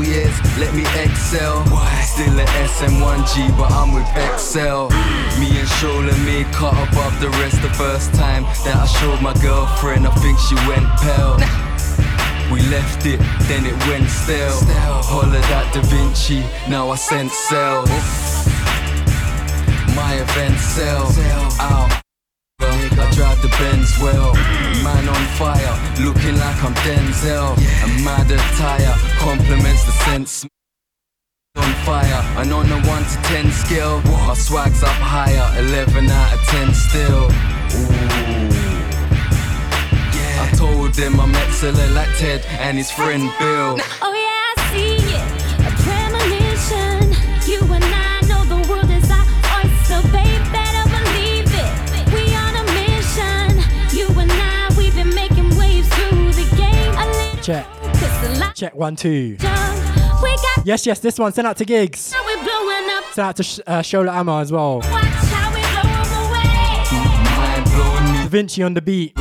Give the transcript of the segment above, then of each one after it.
couple years, let me excel. Still a SM1G, but I'm with Excel. Me and Shola me cut above the rest the first time that I showed my girlfriend. I think she went pale. We left it, then it went stale. Hollered at Da Vinci, now I sent cells. My event sell out. The Benz well. Man on fire, looking like I'm Denzel. A mad attire, compliments the sense. On fire, and on a 1 to 10 scale, my swag's up higher, 11 out of 10 still. Ooh. I told them I'm excellent like Ted and his friend Bill. Oh yeah, I see it. Check. Check one, two. Yes, yes, this one. Send out to gigs. Send out to Sh- uh, Shola Amma as well. Da Vinci on the beat.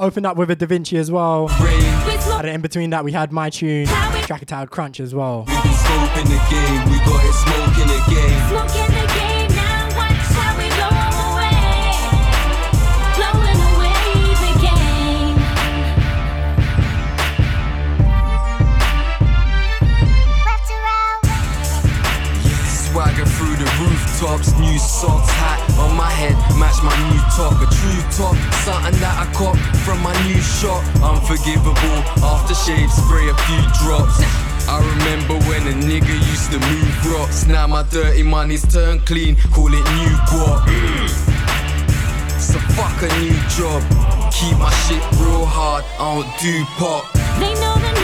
Opened up with a Da Vinci as well. And in between that, we had my tune, Track Crunch as well. Rooftops, new socks, hat on my head, match my new top. A true top, something that I cop from my new shop. Unforgivable, aftershave, spray a few drops. I remember when a nigga used to move rocks. Now my dirty money's turned clean, call it new guap. So fuck a new job. Keep my shit real hard, I don't do pop. They know the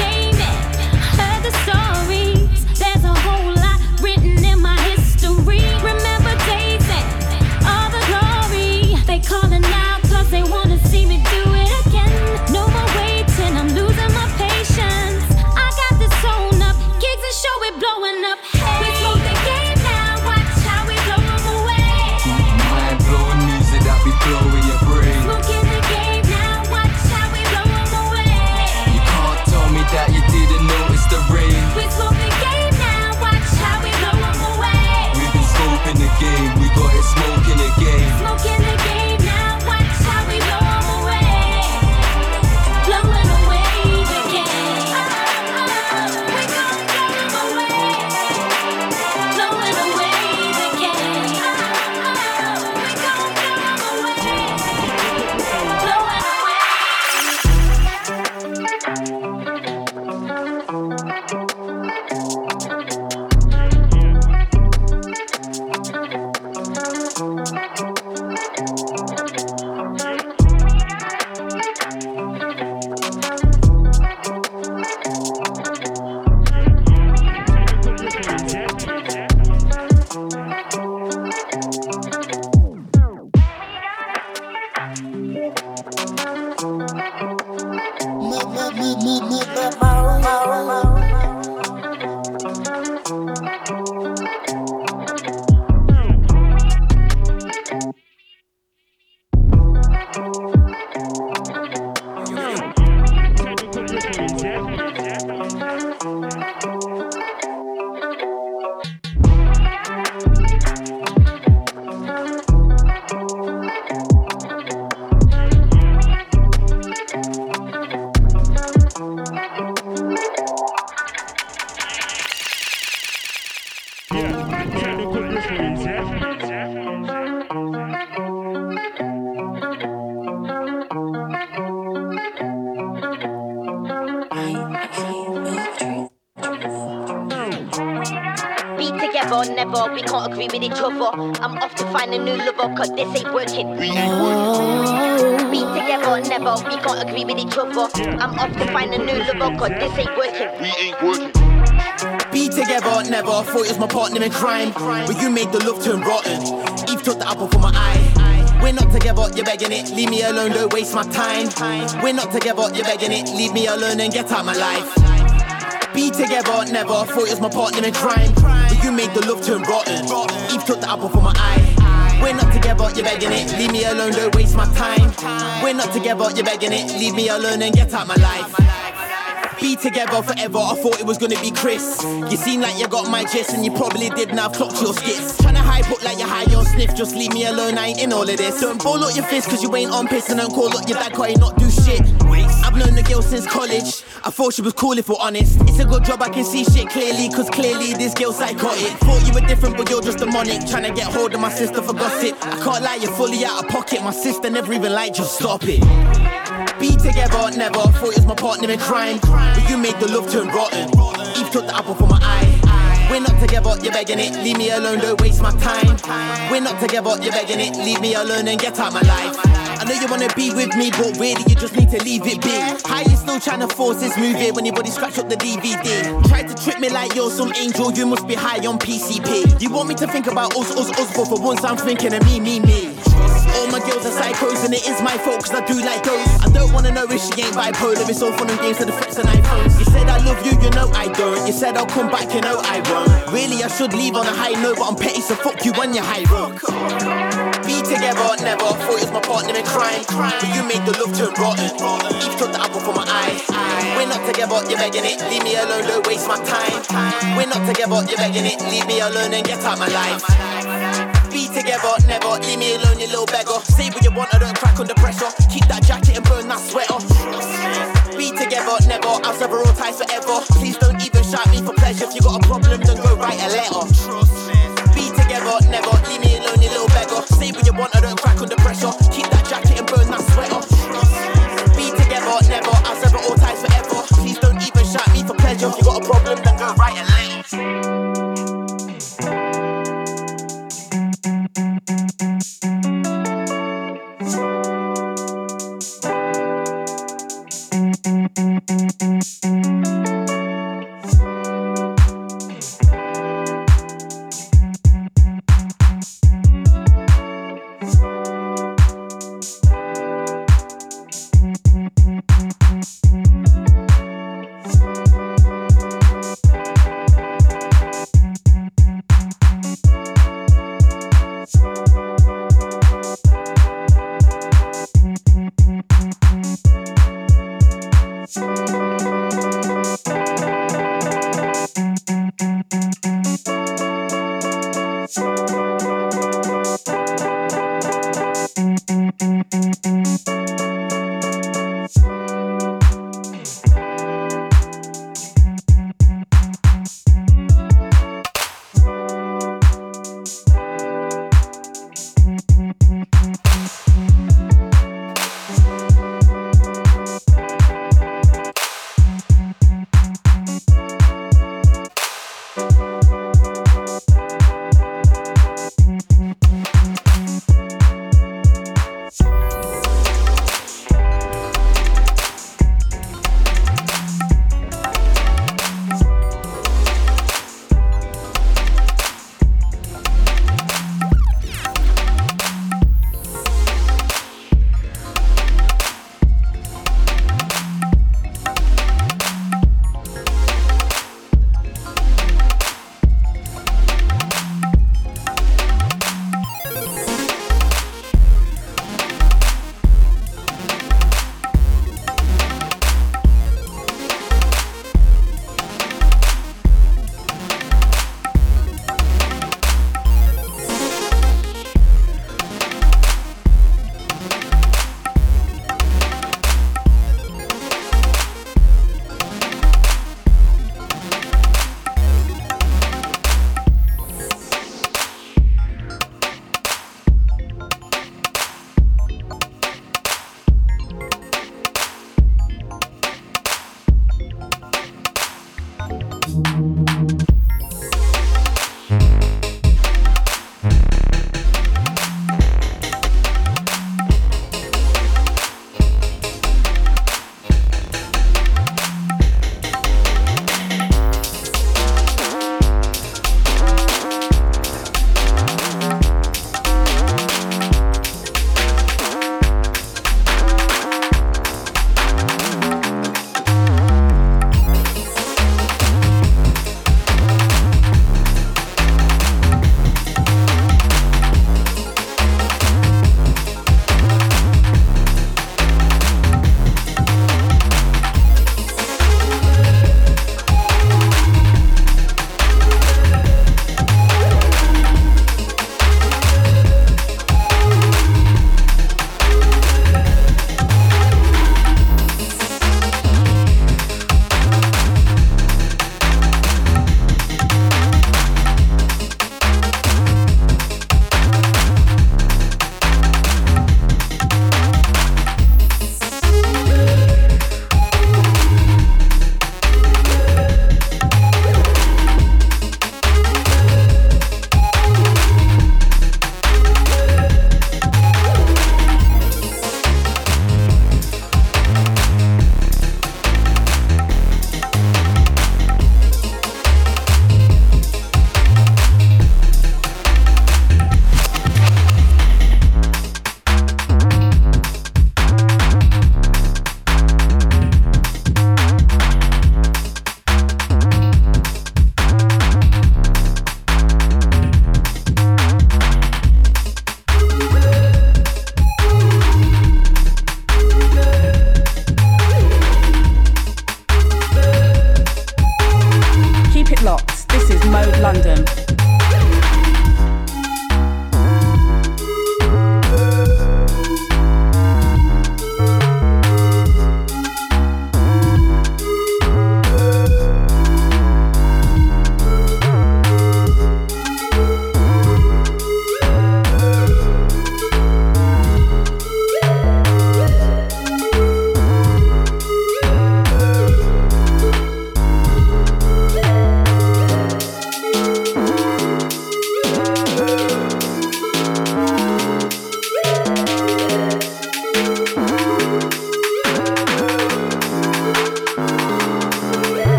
agree with each other. I'm off to find a new lover, cause this ain't working. We ain't working. Be together, never. Thought it was my partner in crime. But you made the love turn rotten. Eve took the apple from my eye. We're not together, you're begging it. Leave me alone, don't waste my time. We're not together, you're begging it. Leave me alone and get out my life. Be together, never. Thought it was my partner in crime. But you made the love turn rotten. Eve took the apple from my eye. We're not together, you're begging it. Leave me alone, don't waste my time. We're not together, you're begging it. Leave me alone and get out my life. Be together forever, I thought it was gonna be Chris. You seem like you got my gist, and you probably didn't have clocked your skits. Tryna hype up like you're high on sniff, just leave me alone, I ain't in all of this. Don't ball up your fist, cause you ain't on piss, and don't call up your dad, cause he not do shit. I've known the girl since college. I thought she was cool if we're honest. It's a good job I can see shit clearly, cause clearly this girl's psychotic. Thought you were different, but you're just demonic. Trying to get hold of my sister for gossip. I can't lie, you're fully out of pocket. My sister never even liked, just stop it. Be together, never. Thought it was my partner in crime. But you made the love turn rotten. Eve took the apple from my eye. We're not together, you're begging it. Leave me alone, don't waste my time. We're not together, you're begging it. Leave me alone and get out my life. Know you wanna be with me, but really you just need to leave it be. How you still trying to force this movie when your body scratch up the DVD? Try to trip me like you're some angel, you must be high on PCP. You want me to think about us, us, us, but for once I'm thinking of me, me, me. All my girls are psychos and it is my fault cause I do like those. I don't wanna know if she ain't bipolar, it's all fun and games to the flips and iPhones. You said I love you, you know I don't. You said I'll come back, you know I won't. Really, I should leave on a high note, but I'm petty, so fuck you on your high road. Be together, never. Thought it was my partner in crime. But you made the love turn rotten. Eve took the apple from my eye. We're not together, you're begging it. Leave me alone, don't waste my time. We're not together, you're begging it. Leave me alone and get out my life. Be together, never leave me alone, you little beggar. Say what you want, I don't crack under pressure. Keep that jacket and burn that sweater. Be together, never. I'll sever all ties forever. Please don't even shout me for pleasure. If you got a problem, then go write a letter. Be together, never leave me alone, you little beggar. Say what you want, I don't crack under pressure.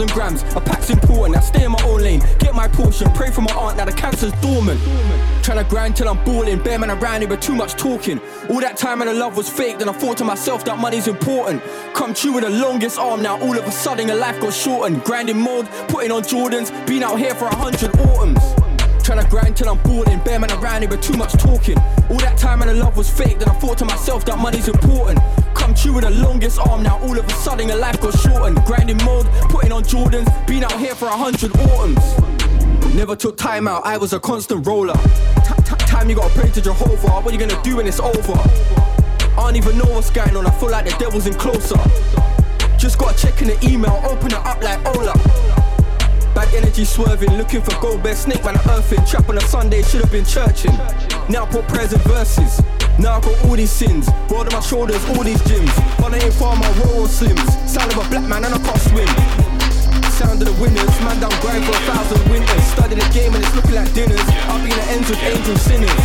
Thousand grams. A pack's important, I stay in my own lane. Get my portion, pray for my aunt, now the cancer's dormant. Tryna grind till I'm balling. Bare man around here, but too much talking. All that time and the love was fake, then I thought to myself that money's important. Come true with the longest arm, now all of a sudden your life got shortened. Grinding mode, putting on Jordans, been out here for a hundred autumns. Tryna grind till I'm boarding, bare man around here with too much talking. All that time and the love was fake, then I thought to myself that money's important. True with the longest arm, now all of a sudden your life got shortened. Grinding mode, putting on Jordans, been out here for a hundred autumns. Never took time out, I was a constant roller. Time you gotta pray to Jehovah, what you gonna do when it's over? I don't even know what's going on, I feel like the devil's in closer. Just gotta check in the email, open it up like Ola. Bad energy swerving, looking for gold, bear snake man, earthing. Trap on a Sunday, should have been churching. Now put prayers and verses. Now I got all these sins, rolled on my shoulders, all these gyms. But I ain't far my roll slims. Sound of a black man and I can't swim. Sound of the winners, man down grind for a thousand winters. Study the game and it's looking like dinners. I'll be in the ends with angel sinners.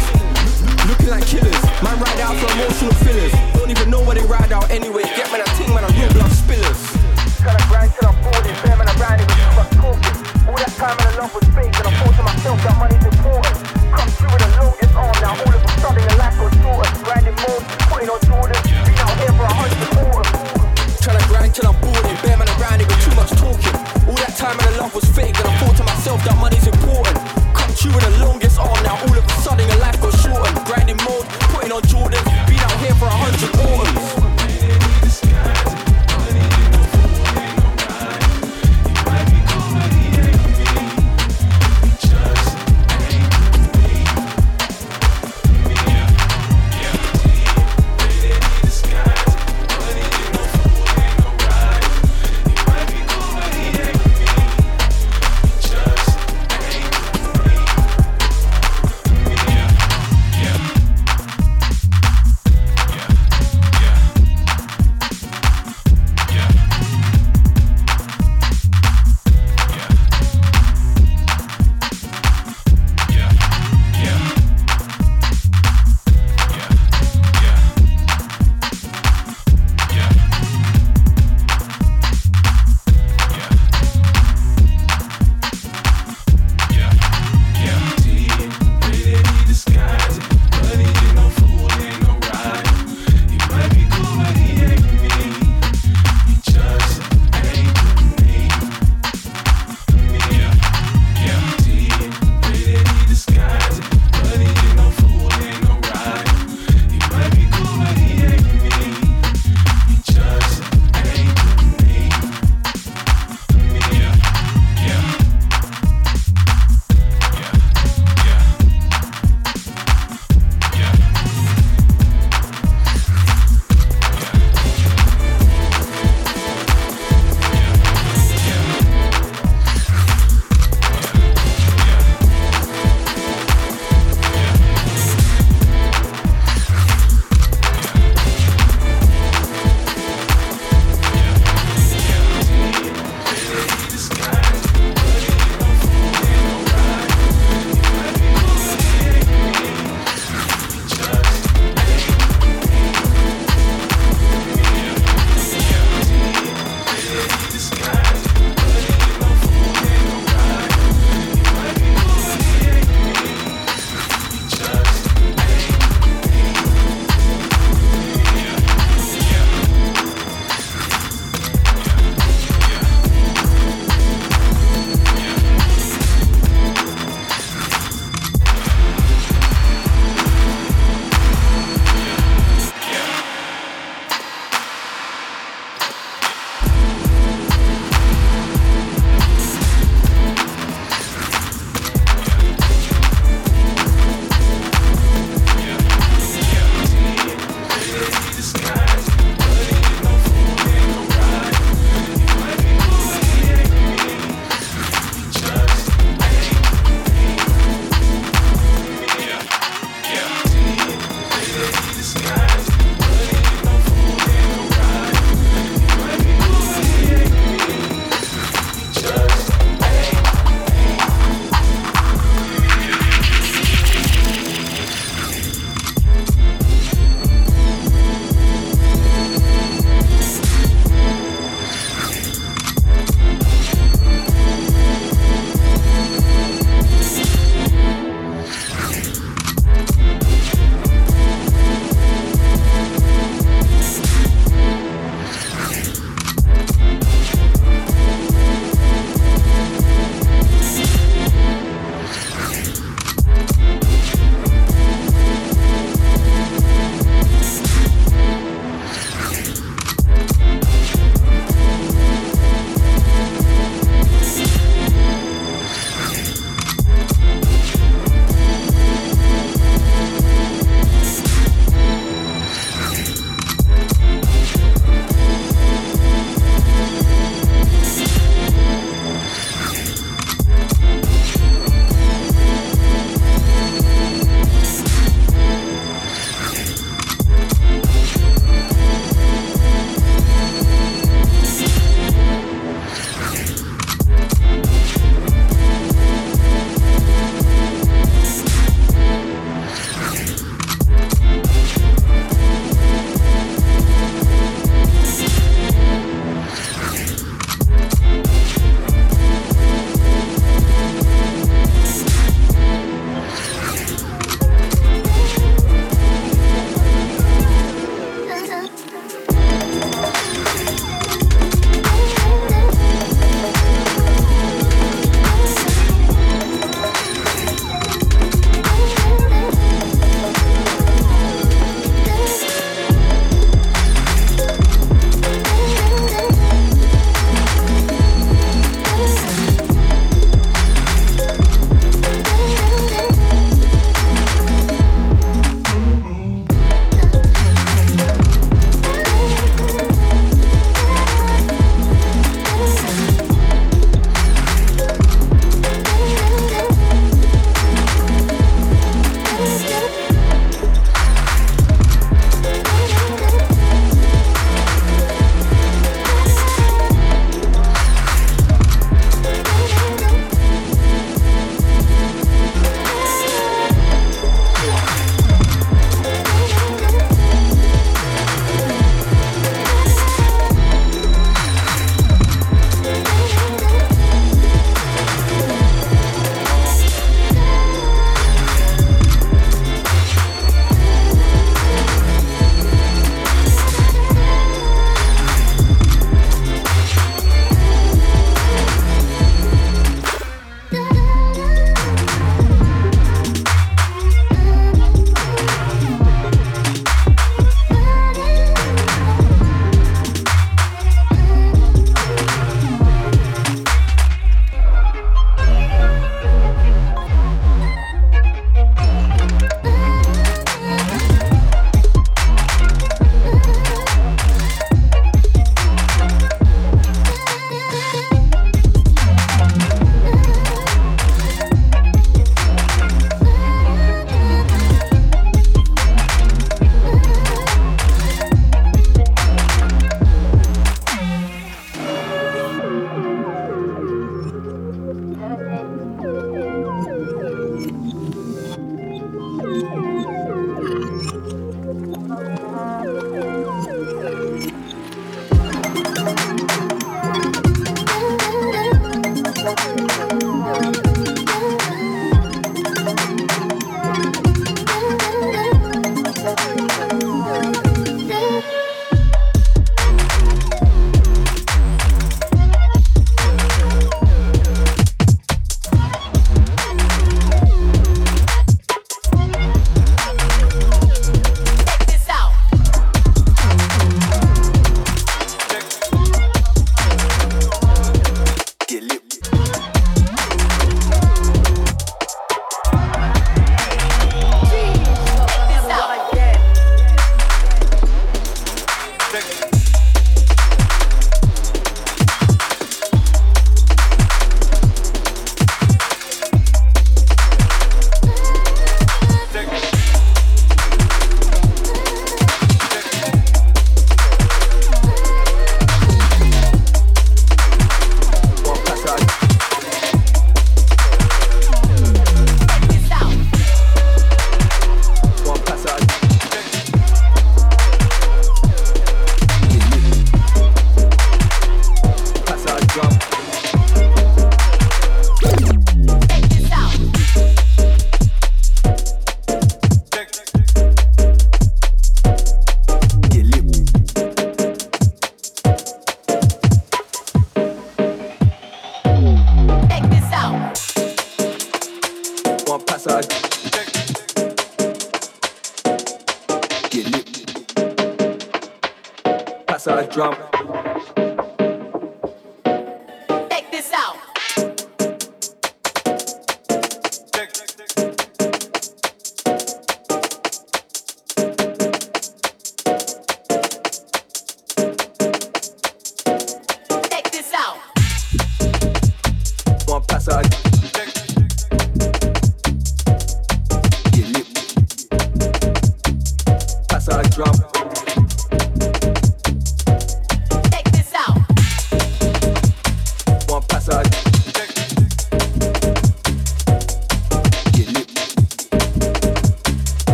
Looking like killers, man ride out for emotional fillers. Don't even know where they ride out anyway. Get man a ting, man, I real blood spillers.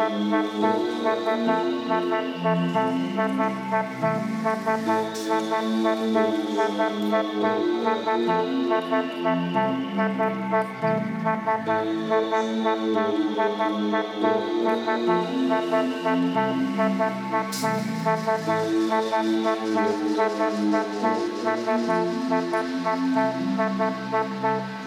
Ooh, I can't wait to get back to you. Uh, I just can't leave you alone. Boy, you got me doing things that I would never do, and I can't stop the way I'm feeling if I wanted to. I'm crazy about the way that you could make me say your name, and if I couldn't have you, I would probably go insane. Only you can make me feel. Only you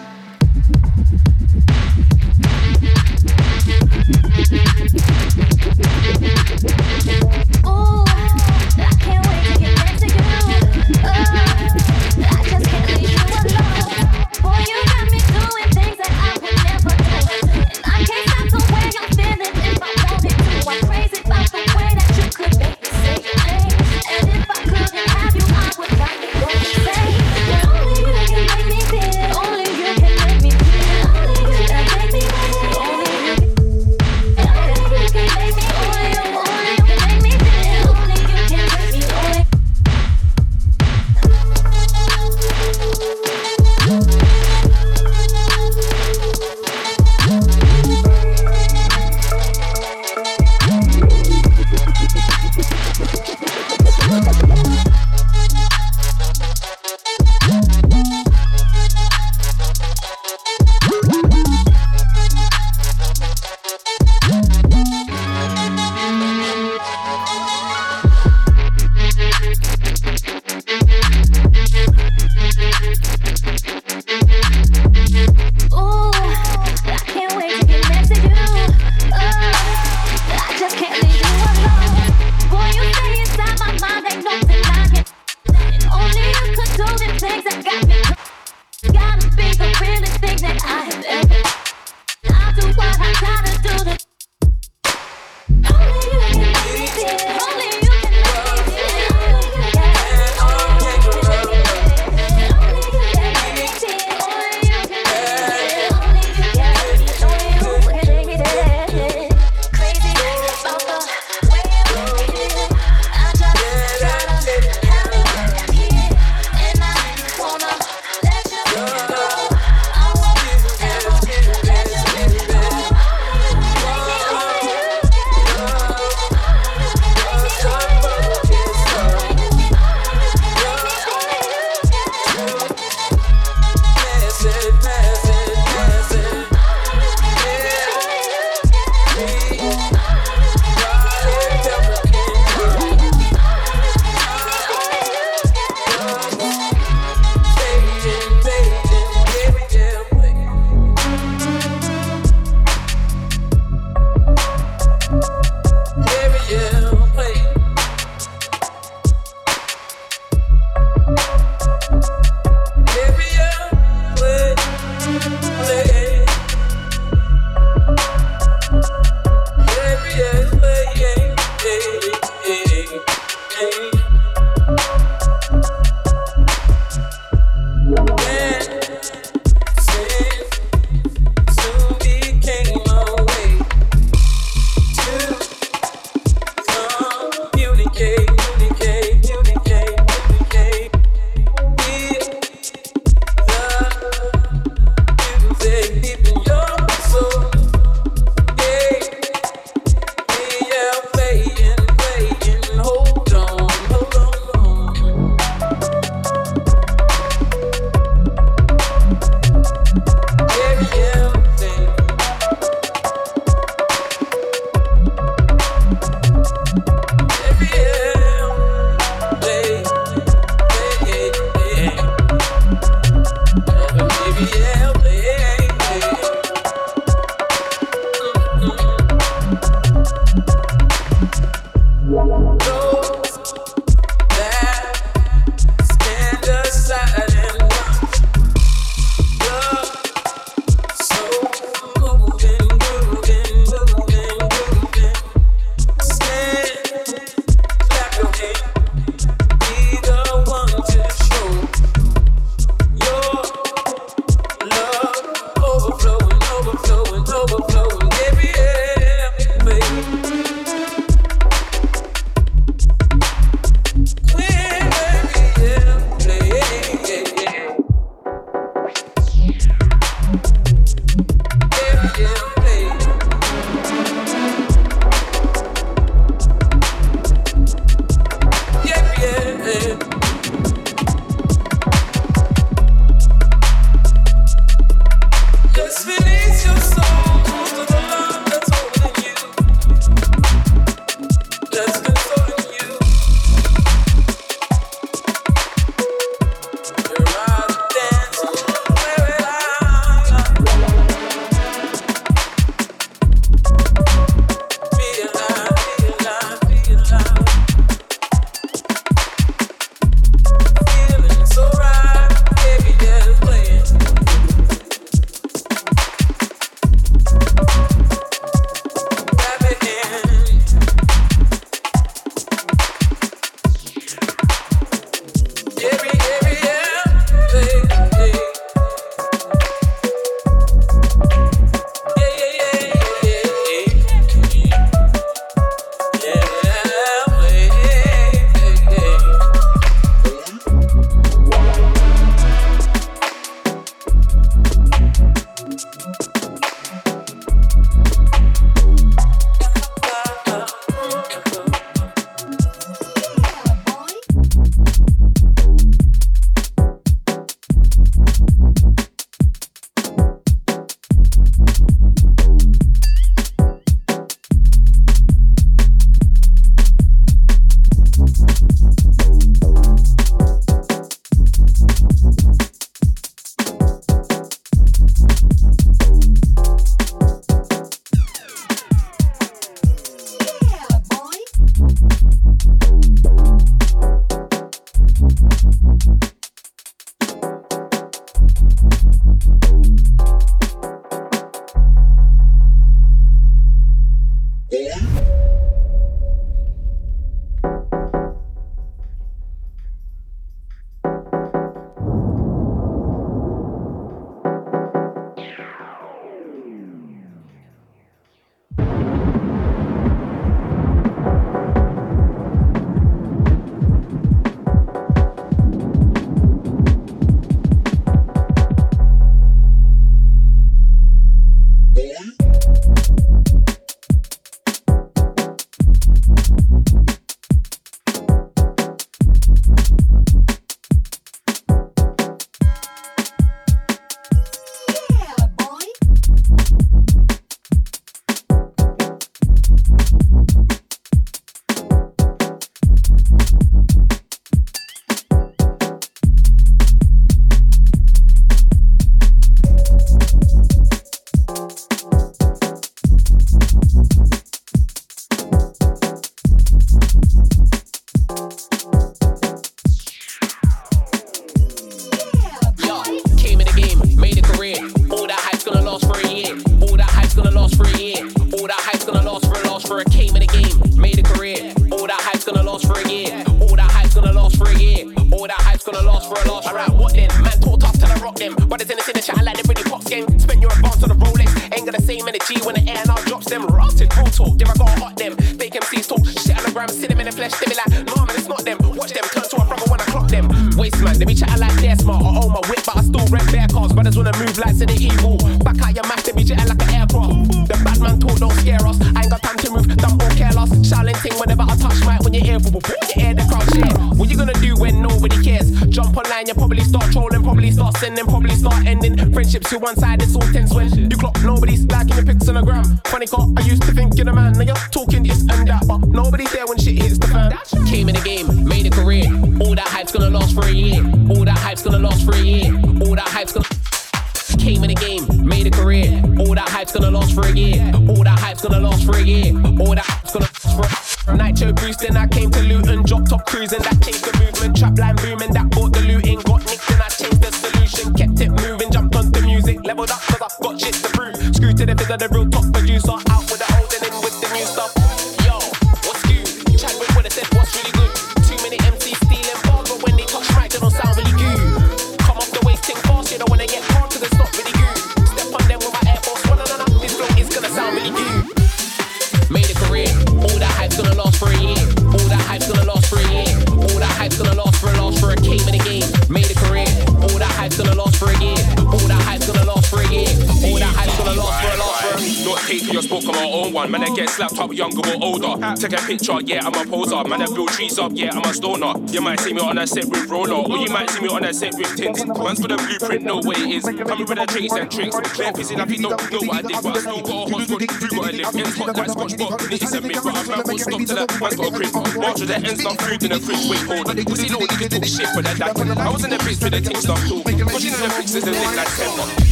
yeah, I'm a poser. Man, I build trees up, yeah, I'm a stoner. You might see me on a set with roller, or you might see me on a set with tins. One's for the blueprint, know what it is. Coming with the traits and tricks. Clear pissing up, you don't know what I did, but I still got a hot spot. You gotta live. Ends hot, that scotch but It is a myth, but I'm not stop till that man's got a grip. March with the ends, done food in the fridge, wait, hold on. Pussy little niggas talk shit, but that I was in the bits with the things stuff too. Pushing in the fixes and lit like 10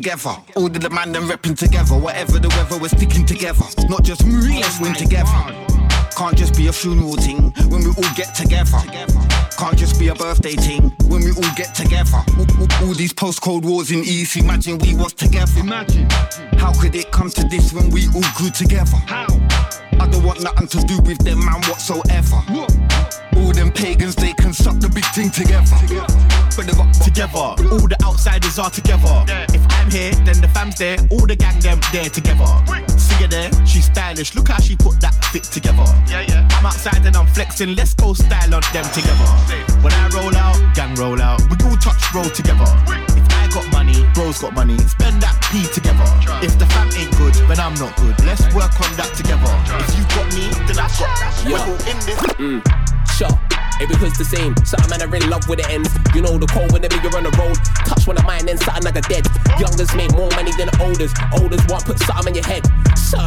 together. All of the man them repping together. Whatever the weather, we're sticking together. Not just me, let's win together. Can't just be a funeral thing when we all get together. Can't just be a birthday thing when we all get together. All, all, all these post cold wars in East, imagine we was together. Imagine. How could it come to this when we all grew together? How? I don't want nothing to do with them man whatsoever. Them pagans, they can suck the big thing together. But they're up together. All the outsiders are together. If I'm here, then the fam's there. All the gang them there together. See her there, she's stylish. Look how she put that fit together. Yeah, yeah. I'm outside and I'm flexing. Let's go style on them together. When I roll out, gang roll out. We all touch roll together. If I got money, bro's got money. Spend that P together. If the fam ain't good, then I'm not good. Let's work on that together. If you got me, then I've got that. We're all in this. Mm. Sure. Every hood's the same. Something man I really love with it ends. You know the cold whenever you're on the road. Touch one of mine, then something like a dead. Youngers make more money than the olders. Olders want put something in your head.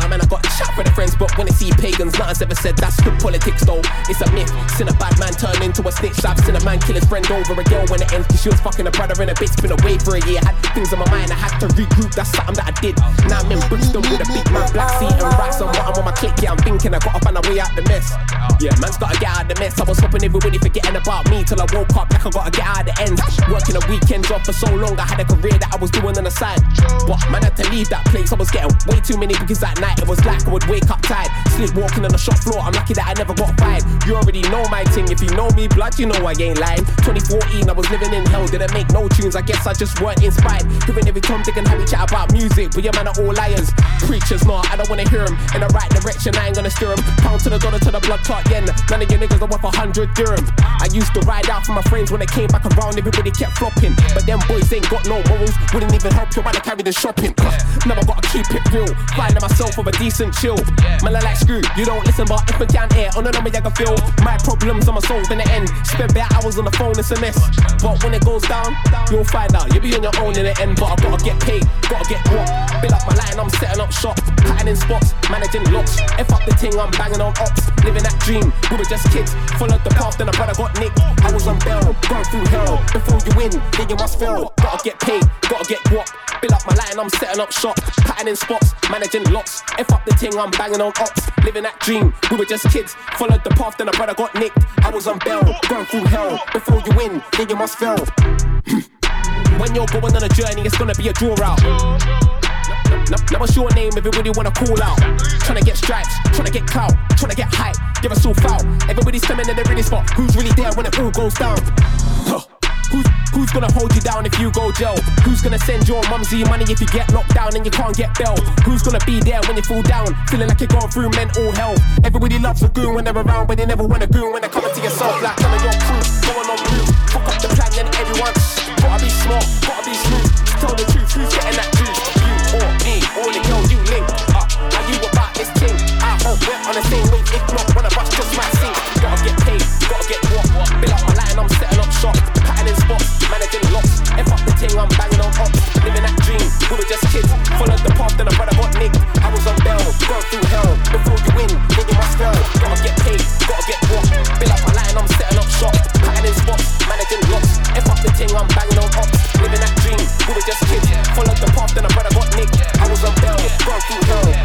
Man I got a chat for the friends, but when they see pagans, nothing's ever said. That's good politics though. It's a myth. Seen a bad man turn into a snitch. I've seen a man kill his friend over a girl when it ends. Cause she was fucking a brother and a bitch. Been away for a year. Had things on my mind. I had to regroup. That's something that I did. Now I'm in Brixton with a big man, black seat and rice and what I'm on my click. Yeah, I'm thinking I gotta find a way out the mess. Yeah, man's gotta get out the mess. I was hoping everybody forgetting about me till I woke up like I gotta get out the end. Working a weekend job for so long, I had a career that I was doing on the side. But man had to leave that place. I was getting way too many because that night it was like I would wake up tired, sleepwalking on the shop floor. I'm lucky that I never got fired. You already know my thing. If you know me, blood, you know I ain't lying. 2014, I was living in hell, didn't make no tunes. I guess I just weren't inspired. Hearing every Tom, Dick, and Harry chat about music, but your man are all liars. Preachers, no, I don't wanna hear them. In the right direction, I ain't gonna steer them. Pound to the dollar to the blood clot, yeah. None of your niggas are worth a hundred dirham. I used to ride out for my friends when they came back around, everybody kept flopping. But them boys ain't got no morals, wouldn't even help you when I carry the shopping. I gotta keep it real, finding myself with a decent chill. Man, I like screw, you don't listen, but if I can air, on oh, and on me, I can feel my problems on my soul in the end. Spend bare hours on the phone, it's a mess. But when it goes down, you'll find out. You'll be on your own in the end, but I gotta get paid, gotta get what? Build up my line, I'm setting up shop, cutting in spots, managing locks. F up the ting, I'm banging on ops, living that dream. We were just kids, followed the path, then I brother got nicked. I was on bail, going through hell. Before you win, then you must fail. Gotta get paid, gotta get what? Build up my line, I'm setting up shop, in spots, managing locks. F up the ting, I'm banging on ops, living that dream. We were just kids, followed the path, then a brother got nicked. I was on bail, going through hell. Before you win, then you must fail. when you're going on a journey, it's gonna be a draw out. Now, what's your name? Everybody wanna call out. Tryna get stripes, tryna get clout, tryna get hype. Give us all foul. Everybody's coming in the ready spot. Who's really there when it all goes down? Huh. Who's, who's gonna hold you down if you go jail? Who's gonna send your mumsy money if you get locked down and you can't get bail? Who's gonna be there when you fall down, feeling like you're going through mental health? Everybody loves a goon when they're around, but they never want a goon when they're coming to yourself. Like none of your crew going on move. Fuck up the plan, then everyone gotta be smart, gotta be smooth. Tell the truth, who's getting that juice? You or me, or the girl you link up. Are you about this thing? I hope we're on the same. If not, one of us just might sink. Gotta get paid, gotta get what? Build up my line, I'm setting up shop, managing locks. F up the ting, I'm banging on up. Living that dream, we were just kids. Followed the path, then I brother got nicked. I was on bell, going through hell. Before you win, then you must know. Gotta get paid, gotta get what. Fill up my line, I'm setting up shop. Patting in spots, managing locks. F up the ting, I'm banging on up. Living that dream, we were just kids. Followed the path, then I brother got nicked. I was on bell, going through hell.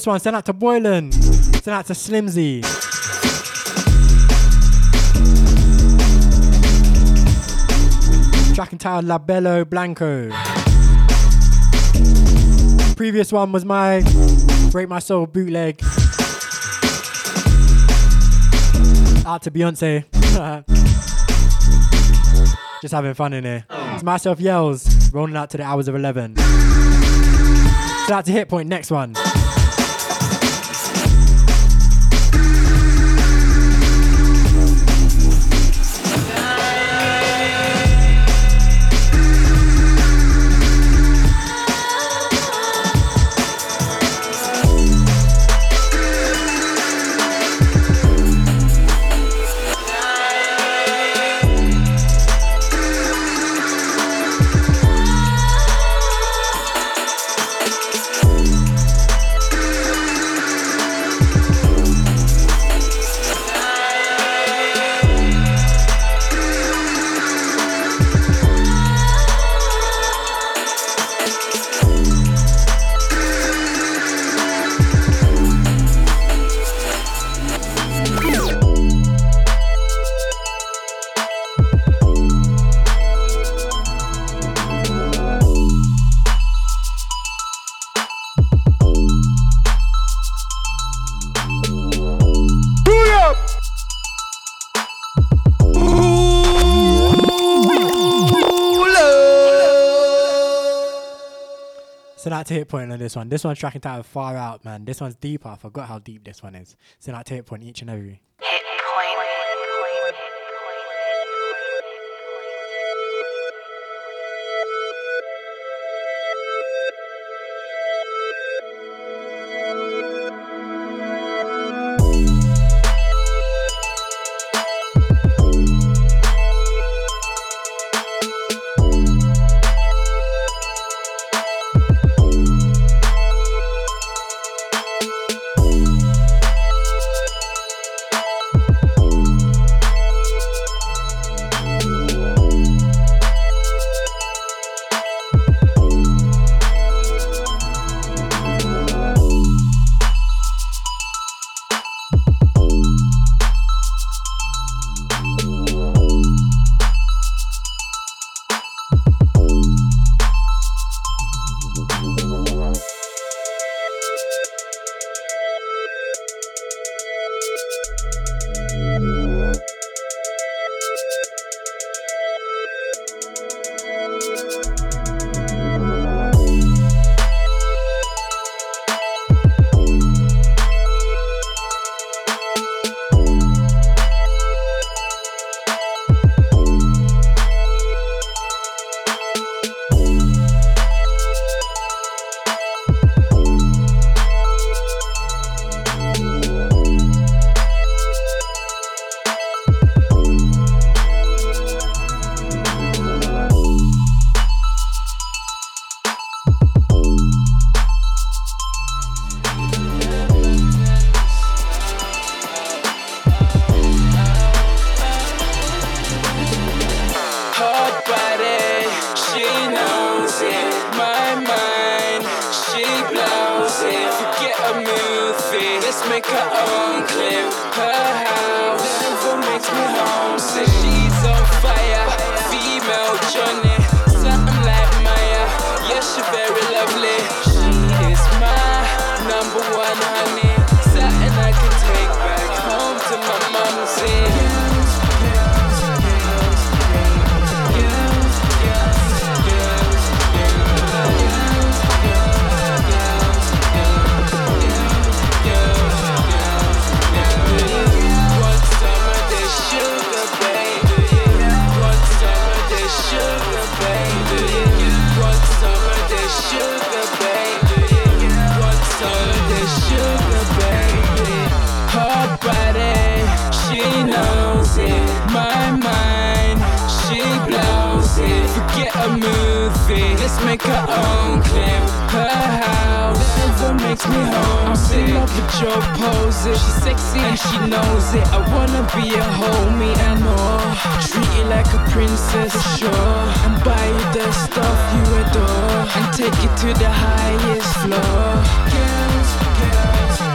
This one sent out to Boylan. Sent out to Slimzy. Track and title La Bello Blanco. Previous one was my Break My Soul bootleg. Out to Beyonce. Just having fun in here. It's myself Yelz, rolling out to the hours of 11. So out to hit point, next one. Out to hit point on this one. This one's tracking title far out, man. This one's deeper. I forgot how deep this one is. So out to hit point each and every. a movie. Let's make our own clip. Her house never makes me homesick. I'm in love with your poses. She's sexy and she knows it. I wanna be a homie, I know. Treat you like a princess, sure. And buy you the stuff you adore. And take you to the highest floor. Girls, girls.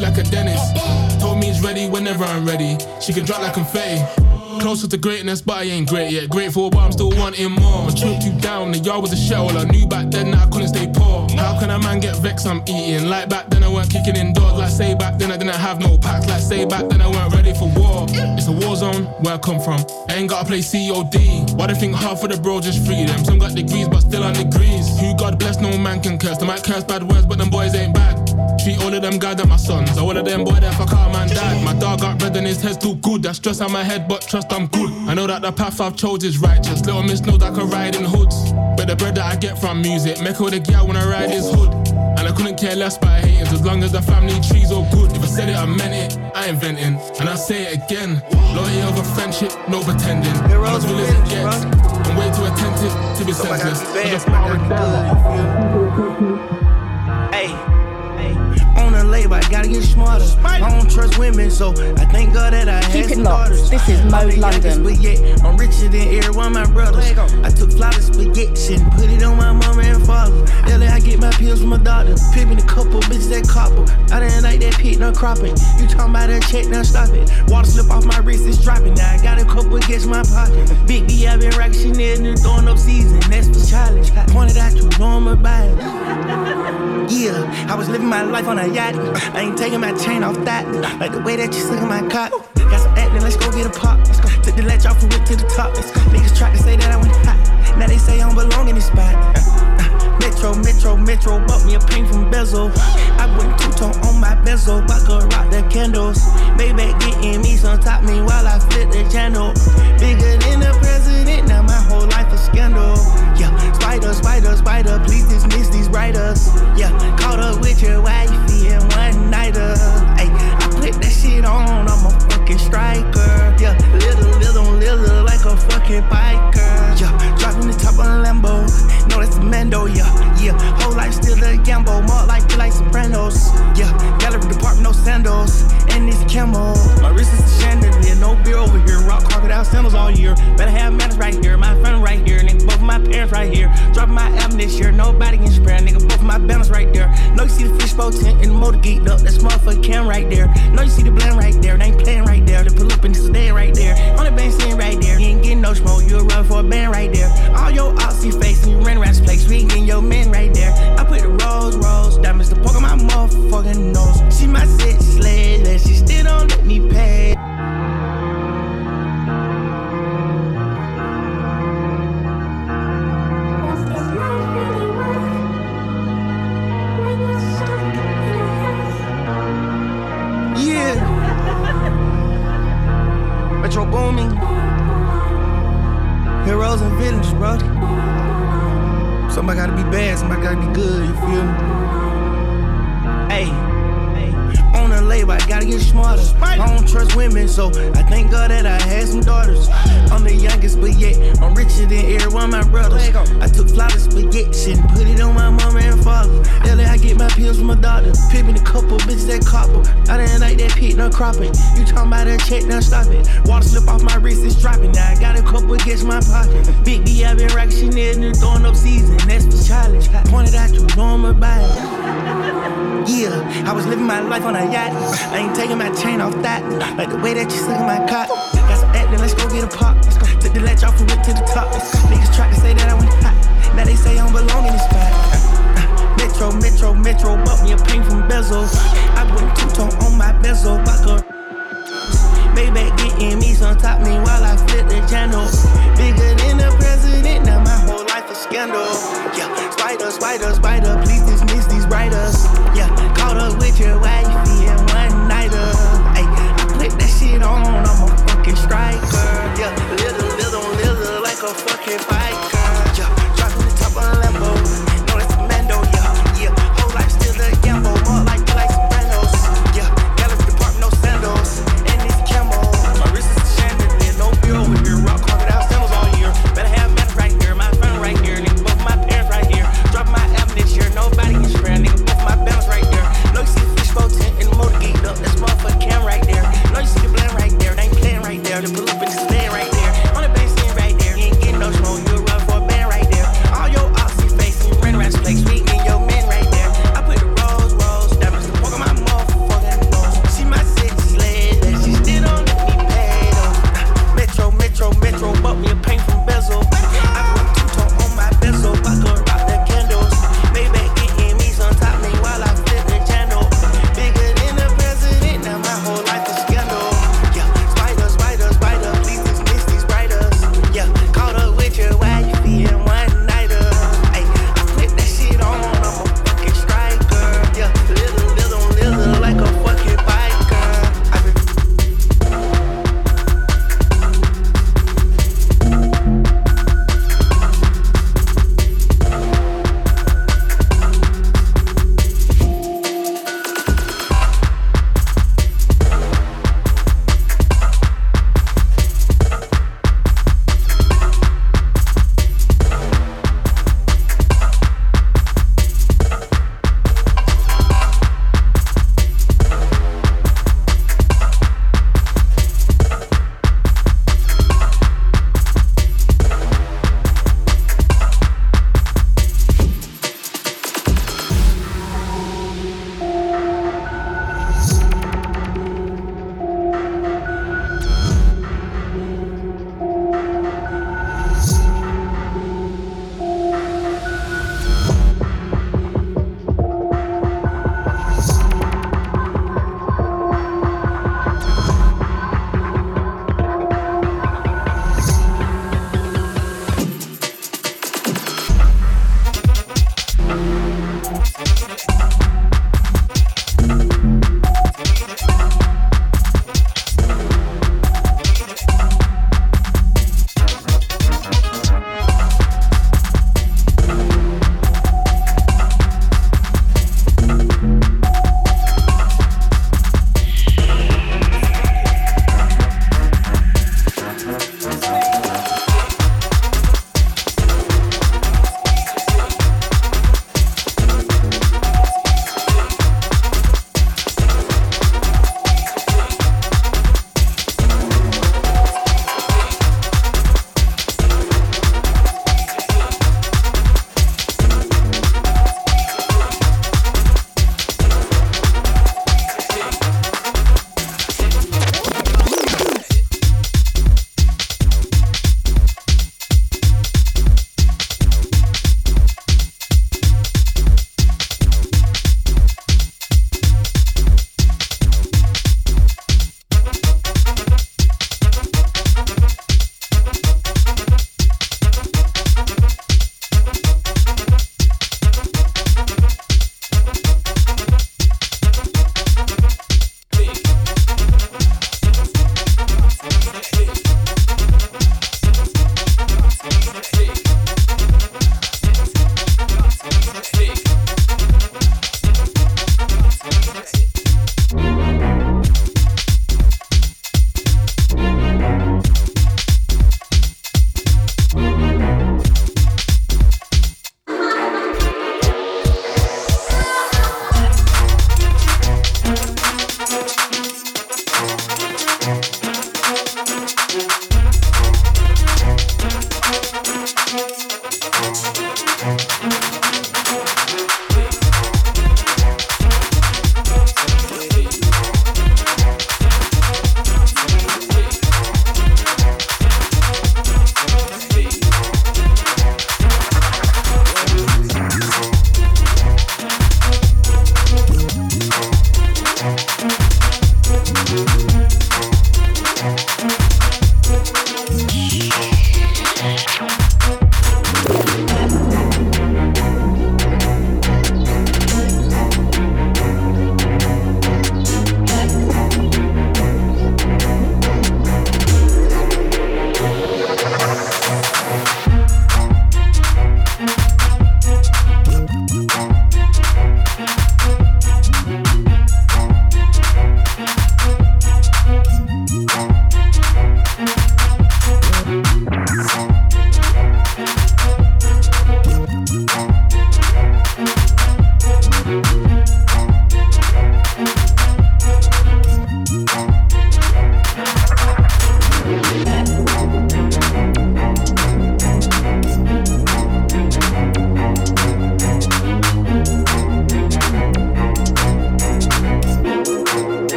Like a dentist. Told me he's ready whenever I'm ready. She can drop like confetti. Closer to greatness, but I ain't great yet. Grateful, but I'm still wanting more. I you down, the yard was a shell. I knew back then that I couldn't stay poor. How can a man get vexed? I'm eating. Like back then, I weren't kicking in doors. Like say back then, I didn't have no packs. Like say back then, I weren't ready for war. It's a war zone where I come from. I ain't gotta play COD. Why they think half of the bro just free them? Some got degrees, but still on degrees. Who God bless, no man can curse. They might curse bad words, but them boys ain't bad. Treat all of them guys like my sons. All of them boy that fuck out man dad. My dog got red and his head's too good. That stress on my head, but trust I'm good. I know that the path I've chose is righteous. Little miss knows I can ride in hoods. But the bread that I get from music, make all the gear when I ride is hood. And I couldn't care less about haters as long as the family tree's all good. If I said it, I meant it. I inventing, and I say it again. Loyalty over friendship, no pretending. I'm as real as it gets. I'm way too attentive to be senseless. Cause I thought I was them. Hey. On the label, I gotta get smarter. I don't trust women, so I thank God that I Keep had it some locked. daughters. This is Mo I'm the youngest, London. But yet, I'm richer than every one of my brothers. I took flawless spaghetti and put it on my mama and father. LA, I get my pills from my doctor. Pimping a couple bitches that copper. I didn't like that pit, no cropping. You talking about that check, now stop it. Water slip off my wrist, it's dropping. Now I got a couple against my pocket. Big B, I been rocking Chanel and throwing up season. That's for challenge. Pointed out you, know I'm about it. Yeah, I was living my life on a yacht. I ain't taking my chain off that. Like the way that you suck my cock. Got some acting, let's go get a pop. Let's go. Took the latch off and went to the top. Niggas tried to say that I went hot. Now they say I don't belong in this spot. Uh, uh, metro, Metro, Metro, bought me a paint from Bezel. I went two tone on my bezel, I could rock the candles. Baby getting me some top me while I flip the channel. Bigger than the president, now my whole life a scandal. Spider, spider, spider, please dismiss these writers. Yeah, caught up with your wifey and one nighter. Ay, I put that shit on, I'm a fucking striker. Yeah, little, little, little, like a fucking biker. Yeah, dropping the top of a Lambo. No, that's a Mando, yeah, yeah. Whole life still a gamble, more like you like Sopranos. Yeah, gallery department, no sandals, and this camo. My wrist is a chandelier, no beer over here. Rock crocodile sandals all year. Better have manners right here, my friend right here, nigga. Both my parents right here. Dropping my album this year, nobody can spare, nigga. Both my banners right there. No, you see the fishbowl tent and the motor geeked up. That's motherfucking cam right there. No, you see the blend right there. They ain't playing right there. They pull up in the sedan right there. On the band sitting right there. You ain't getting no smoke. You a run for a band right there. All your oxy face and you around this place. We ain't getting your men right there. I put the rose, rose diamonds to poke on my motherfucking nose. She my slave, and she still don't let me pay. Yeah. Metro Boomin. Heroes and villains, bro. Somebody gotta be bad, somebody gotta be good, you feel me? Hey. The I gotta get smarter. I don't trust women, so I thank God that I had some daughters. I'm the youngest, but yet I'm richer than every one of my brothers. I took flawless spaghetti shit and put it on my mama and father. LA, I get my pills from my doctor. Pimping a couple bitches that copper. I didn't like that pit, no cropping. You talking about that check, now stop it. Water slip off my wrist, it's dropping. Now I got a couple against my pocket. Big B, I been rocking Chanel and throwing up season. That's for challenge. Pointed out you, know I'm about it. Yeah, I was living my life on a yacht. I ain't taking my chain off that. Like the way that you suck my cock. Got some acting, let's go get a pop. Let's go. Took the latch off and went to the top. Niggas tried to say that I went hot. Now they say I don't belong in this spot. Metro, Metro, Metro, bought me a paint from Bezel. I went two tone on my bezel. Vodka. Baby getting me some top me while I flip the channel. Bigger than the president, now my whole life a scandal. Yeah, spider, spider, spider, please dismiss these writers. Yeah, caught up with your wifey on, I'm a fucking striker. Yeah, little, little, little, like a fucking fighter.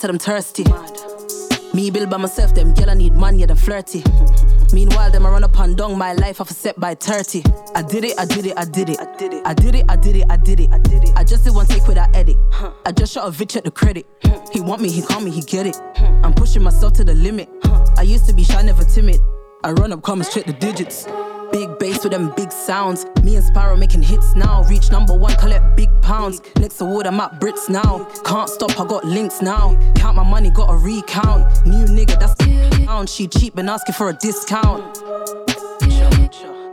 Water, them thirsty. Me build by myself, them girl, I need man, yeah, them flirty. Meanwhile, them I run up and down my life a set by 30. I did it, I did it, I did it. I did it, I did it, I did it, I did it. I did it. I just did one take with that edit. I just shot a bitch at the credit. He want me, he call me, he get it. I'm pushing myself to the limit. I used to be shy, never timid. I run up, coming straight the digits. Big with them big sounds. Me and Sparrow making hits now. Reach number one, collect big pounds. Next wood, I'm at Brits now. Can't stop, I got links now. Count my money, got a recount. New nigga, that's pound. She cheap, been asking for a discount.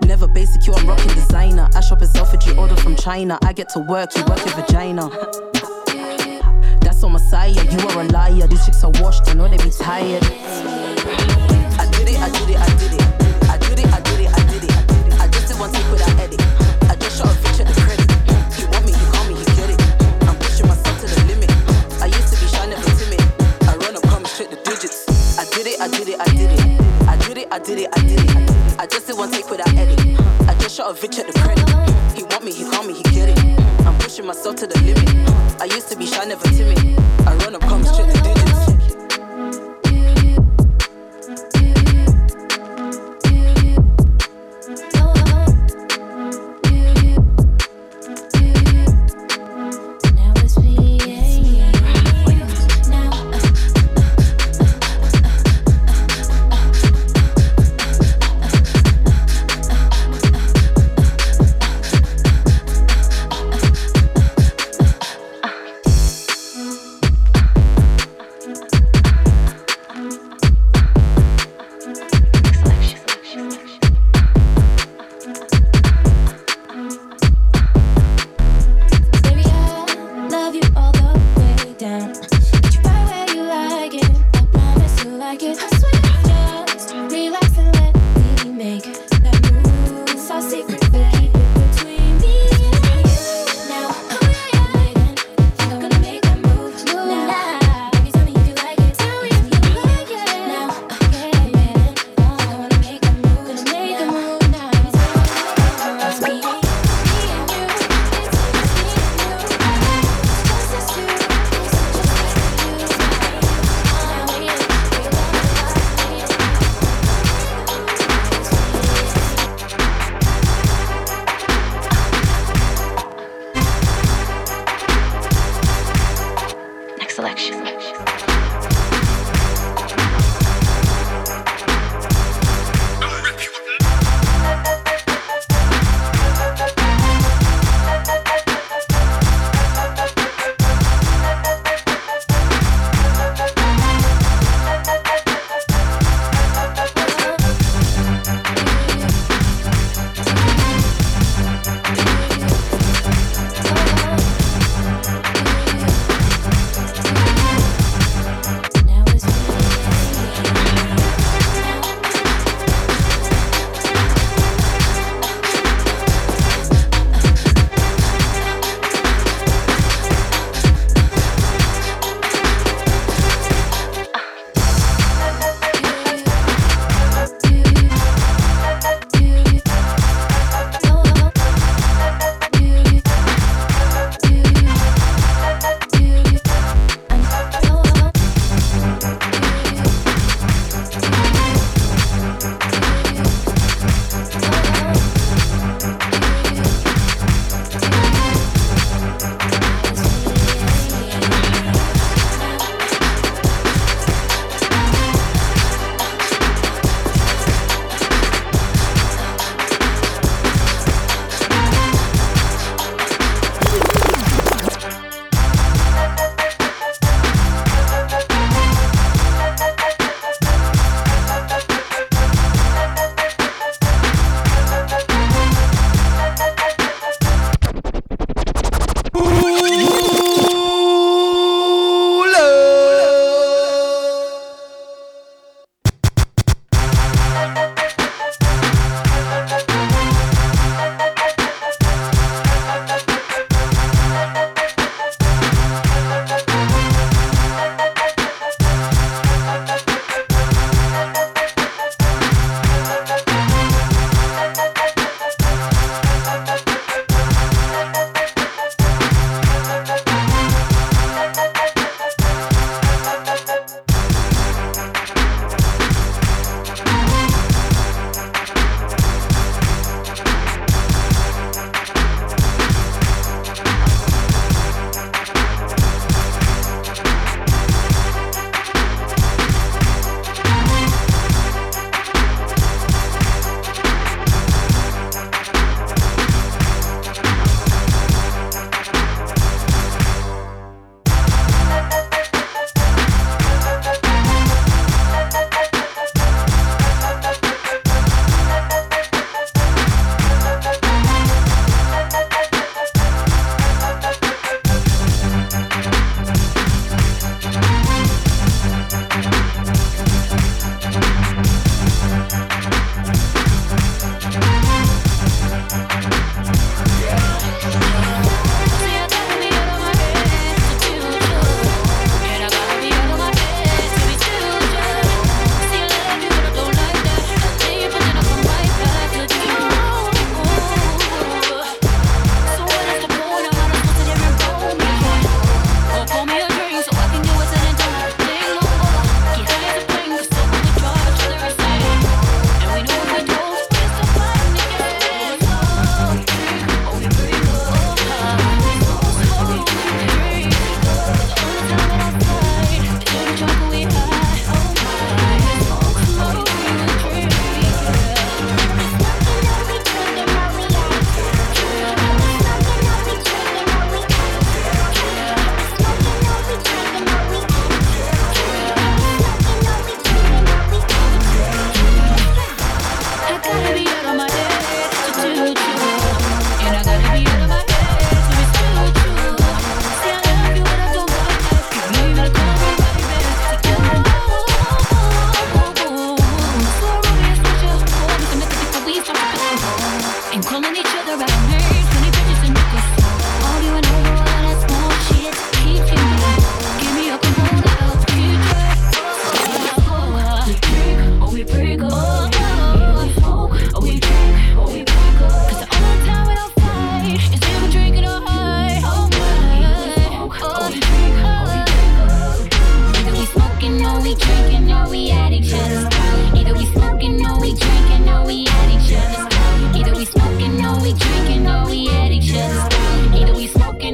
Never basic, you, I'm rocking designer. I shop in Selfridge, order from China. I get to work, you work your vagina. That's on Messiah, you are a liar. These chicks are washed, I know they be tired. I did it, I did it, I did it. Did it, I did it, I did it. I did it, I did it, I just did one take with that edit. I just shot a bitch at the credit. He want me, he call me, he get it. I'm pushing myself to the limit. I used to be shy, never timid.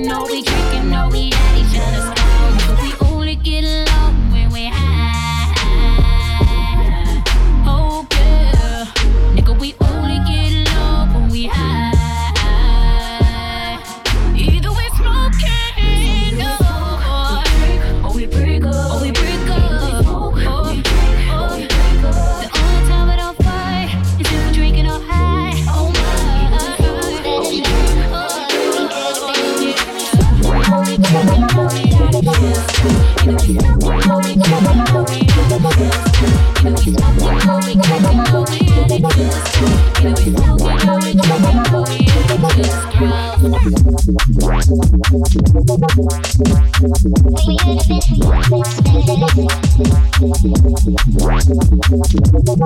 know we can't.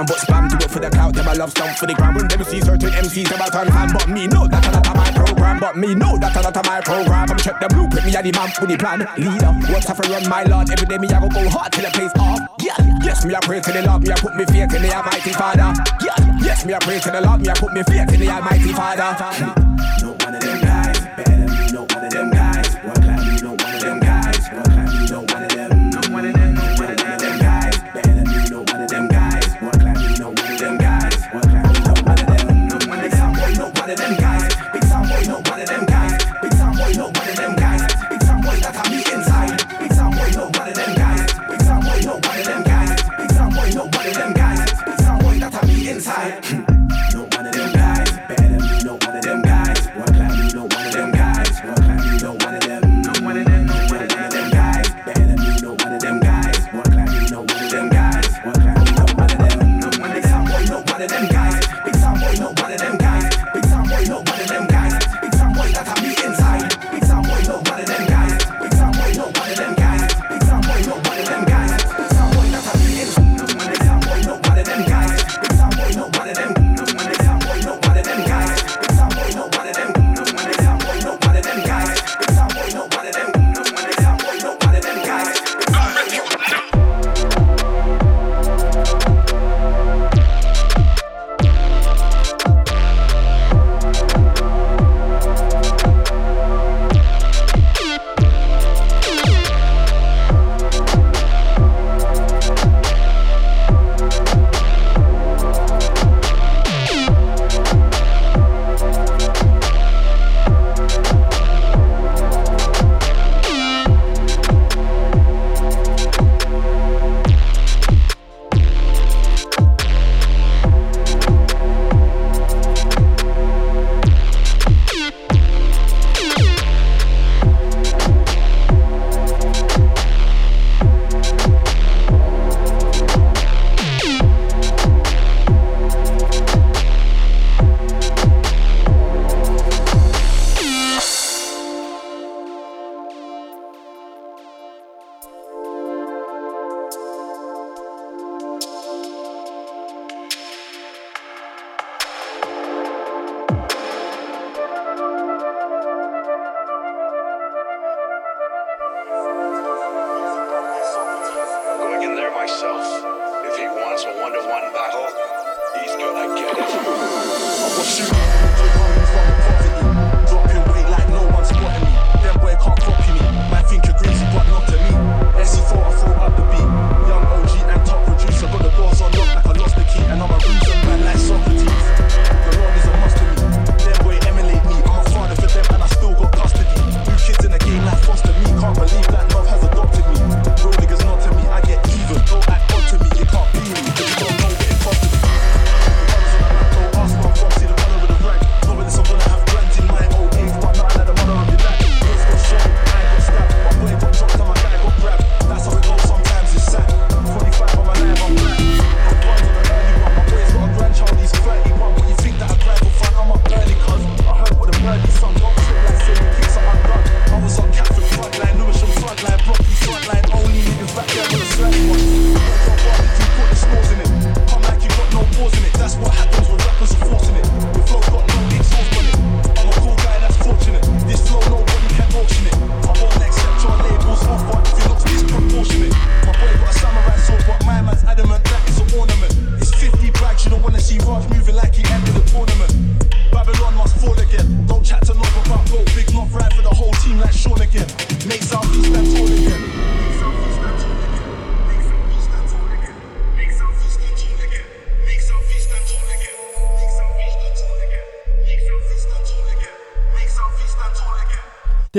nothing but spam. Do it for the clout, Never love stomp for the ground. When them see certain MCs, them I turn fan. But me, no, that's not my program. But me, no, that's not my program. I'm check the blueprint, me and the man with the plan. Leader, what's up for run my lord? Every day me, I go go hard till the place off. Yeah, yes, me, I pray to the Lord, me, I put me faith in the Almighty Father. Yeah, yes, me, I pray to the Lord, me, I put me faith in the Almighty Father.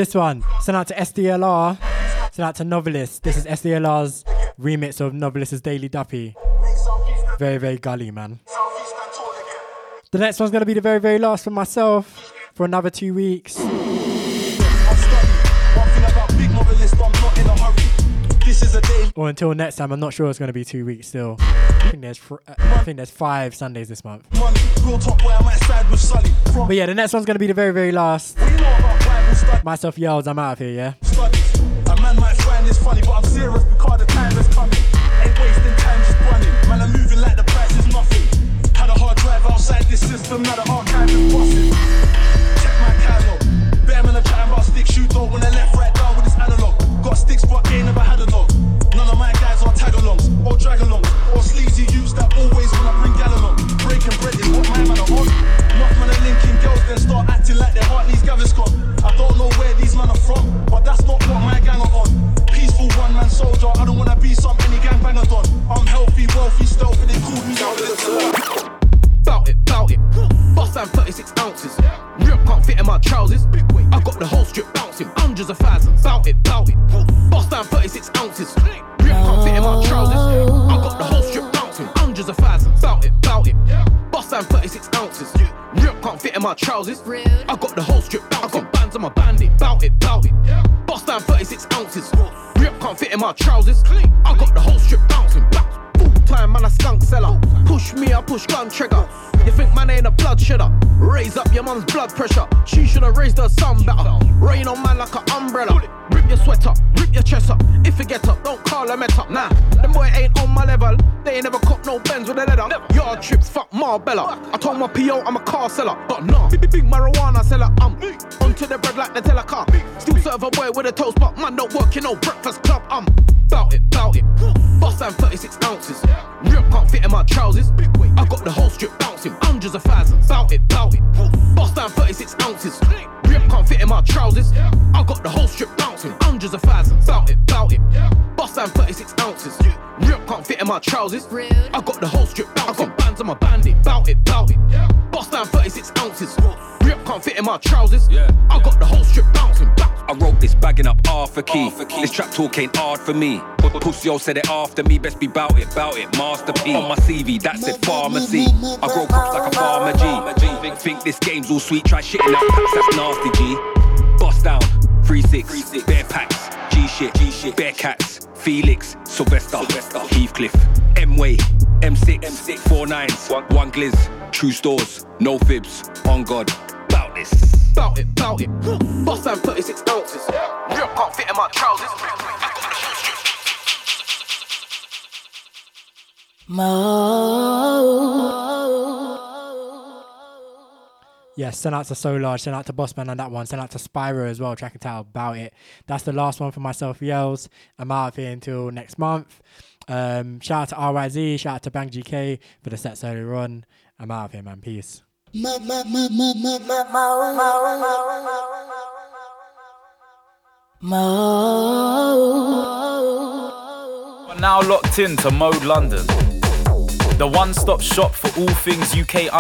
This one, sent out to SDLR, sent out to Novelist. This is SDLR's remix of Novelist's Daily Duppy. Very, very gully, man. The next one's gonna be the very, very last for myself for another two weeks. One thing about big novelist, I'm not in a hurry. This is a day. Or until next time, I'm not sure it's gonna be two weeks still. I think there's fr- uh, I think there's five Sundays this month. Money, real top boy, I might side with Sully. From But yeah, the next one's gonna be the very, very last. Myself Yelz, I'm out of here, yeah. studies. A man might find this funny, but I'm serious because the time. Ain't wasting time just running. Man, I'm moving like the price is nothing. Had a hard drive outside this system, now the archive is busting. Check my catalog. Stick shoot dog when I left right down with this analog. Got sticks, but ain't never had a dog. None of my guys are tag alongs or drag alongs or sleazy youths that always wanna bring gal along. Breaking bread is what my man are on. Man are linking girls, then start acting like Gaviscon. Soldier, I don't wanna be some any gang banger don. I'm healthy, wealthy, stealthy, they call me out Bout it, bout it. Bust down 36 ounces. Rip can't fit in my trousers. I got the whole strip bouncing. Hundreds of thousands. Bout it, bout it. Bust down 36 ounces. Rip can't fit in my trousers. I got the whole strip bouncing. Hundreds of thousands. Bout it, bout it. Bust down 36 ounces. Rip can't fit in my trousers. I got the whole strip bouncing. I got bands on my bandit. Bout it, bout it. Bust down 36 ounces. In my trousers. I got the whole strip bouncing. Bounce. Full time, man, a skunk seller. Push me, I push gun trigger. You think man ain't a blood shedder? Raise up your mum's blood pressure. She should've raised her son better. Rain on man like an umbrella. Rip your sweater, rip your chest up. If you get up, don't call her met up. Nah, them boy ain't on my level. They ain't never caught no bends with a leather. Yard trips, fuck Marbella. I told my PO I'm a car seller, but nah, big, big marijuana seller. I'm onto the bread like the telecar. Still serve a boy with a toast, but man don't work in no breakfast club. I'm bout it, bout it. Bust down 36 ounces. Rip can't fit in my trousers. I got the whole strip bouncing. Hundreds of thousands. Bout it, bout it. Bust down 36 ounces. Rip can't fit in my trousers. I got the whole strip bouncing. Hundreds of thousands. Bout it, bout it. Bust down 36 ounces. Rip can't fit in my trousers. I got the whole strip bouncing. I got bands on my bandit. Bout it, bout it. Bust down 36 ounces. Rip can't fit in my trousers. I got the whole strip bouncing. Bounce. I wrote this bagging up half a key. This trap talk ain't hard for me. Pussy yo said it after me, best be bout it, bout it, Master P. On my CV, that said pharmacy. I grow crops like a farmer G. Think, think this game's all sweet, try shitting out packs, that's nasty G. Bust down, 3-6, bare packs, G shit, G shit, bare cats, Felix, Sylvester, Heathcliff, M-Way, M6, M6, 4 nines, one glizz, true stores, no fibs, on God, bout this. Bout it, bout it. Bust down 36 ounces. Rip can't fit in my trousers. I got the whole strip Yes, send out to Solar, send out to Bossman on that one, send out to Spyro as well, track and tell about it. That's the last one for myself, Yelz. I'm out of here until next month. Um, shout out to RYZ, shout out to Bang GK for the sets earlier on. I'm out of here, man. Peace. Are now locked in to Mode London, the one-stop shop for all things UK